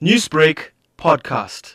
Newsbreak podcast.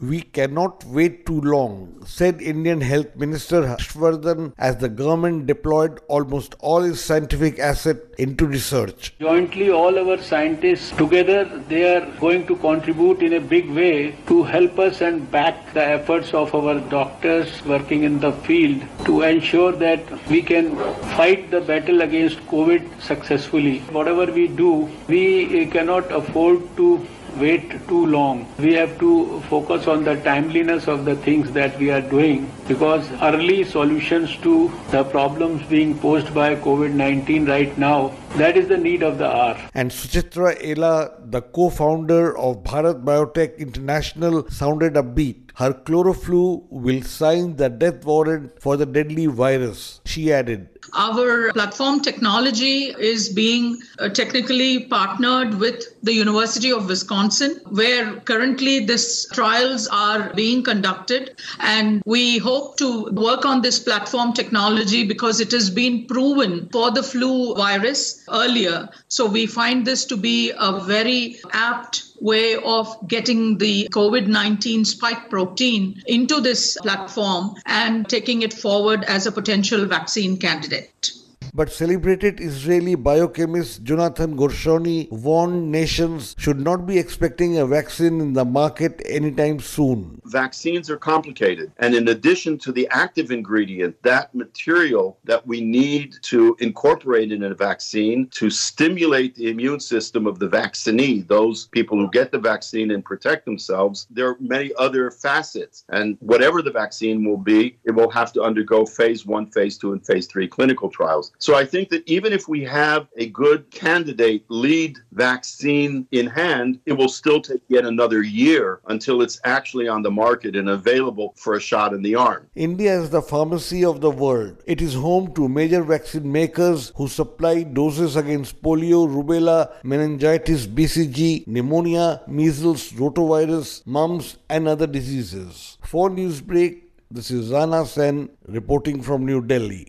We cannot wait too long, said Indian Health Minister Harshvardhan as the government deployed almost all its scientific asset into research. Jointly, all our scientists together, they are going to contribute in a big way to help us and back the efforts of our doctors working in the field to ensure that we can fight the battle against COVID successfully. Whatever we do, we cannot afford to wait too long. We have to focus on the timeliness of the things that we are doing because early solutions to the problems being posed by COVID-19 right now, that is the need of the hour. And Suchitra Ella, the co-founder of Bharat Biotech International, sounded upbeat. Her CoroFlu will sign the death warrant for the deadly virus. She added, our platform technology is being uh, technically partnered with the University of Wisconsin, where currently these trials are being conducted. And we hope to work on this platform technology because it has been proven for the flu virus earlier. So we find this to be a very apt way of getting the COVID 19 spike protein into this platform and taking it forward as a potential vaccine candidate. But celebrated Israeli biochemist Jonathan Gershoni warned nations should not be expecting a vaccine in the market anytime soon. Vaccines are complicated. And in addition to the active ingredient, that material that we need to incorporate in a vaccine to stimulate the immune system of the vaccinee, those people who get the vaccine and protect themselves, there are many other facets. And whatever the vaccine will be, it will have to undergo phase one, phase two, and phase three clinical trials. I think that even if we have a good candidate lead vaccine in hand, it will still take yet another year until it's actually on the market and available for a shot in the arm. India is the pharmacy of the world. It is home to major vaccine makers who supply doses against polio, rubella, meningitis, BCG, pneumonia, measles, rotavirus, mumps, and other diseases. For Newsbreak, this is Rana Senn reporting from New Delhi.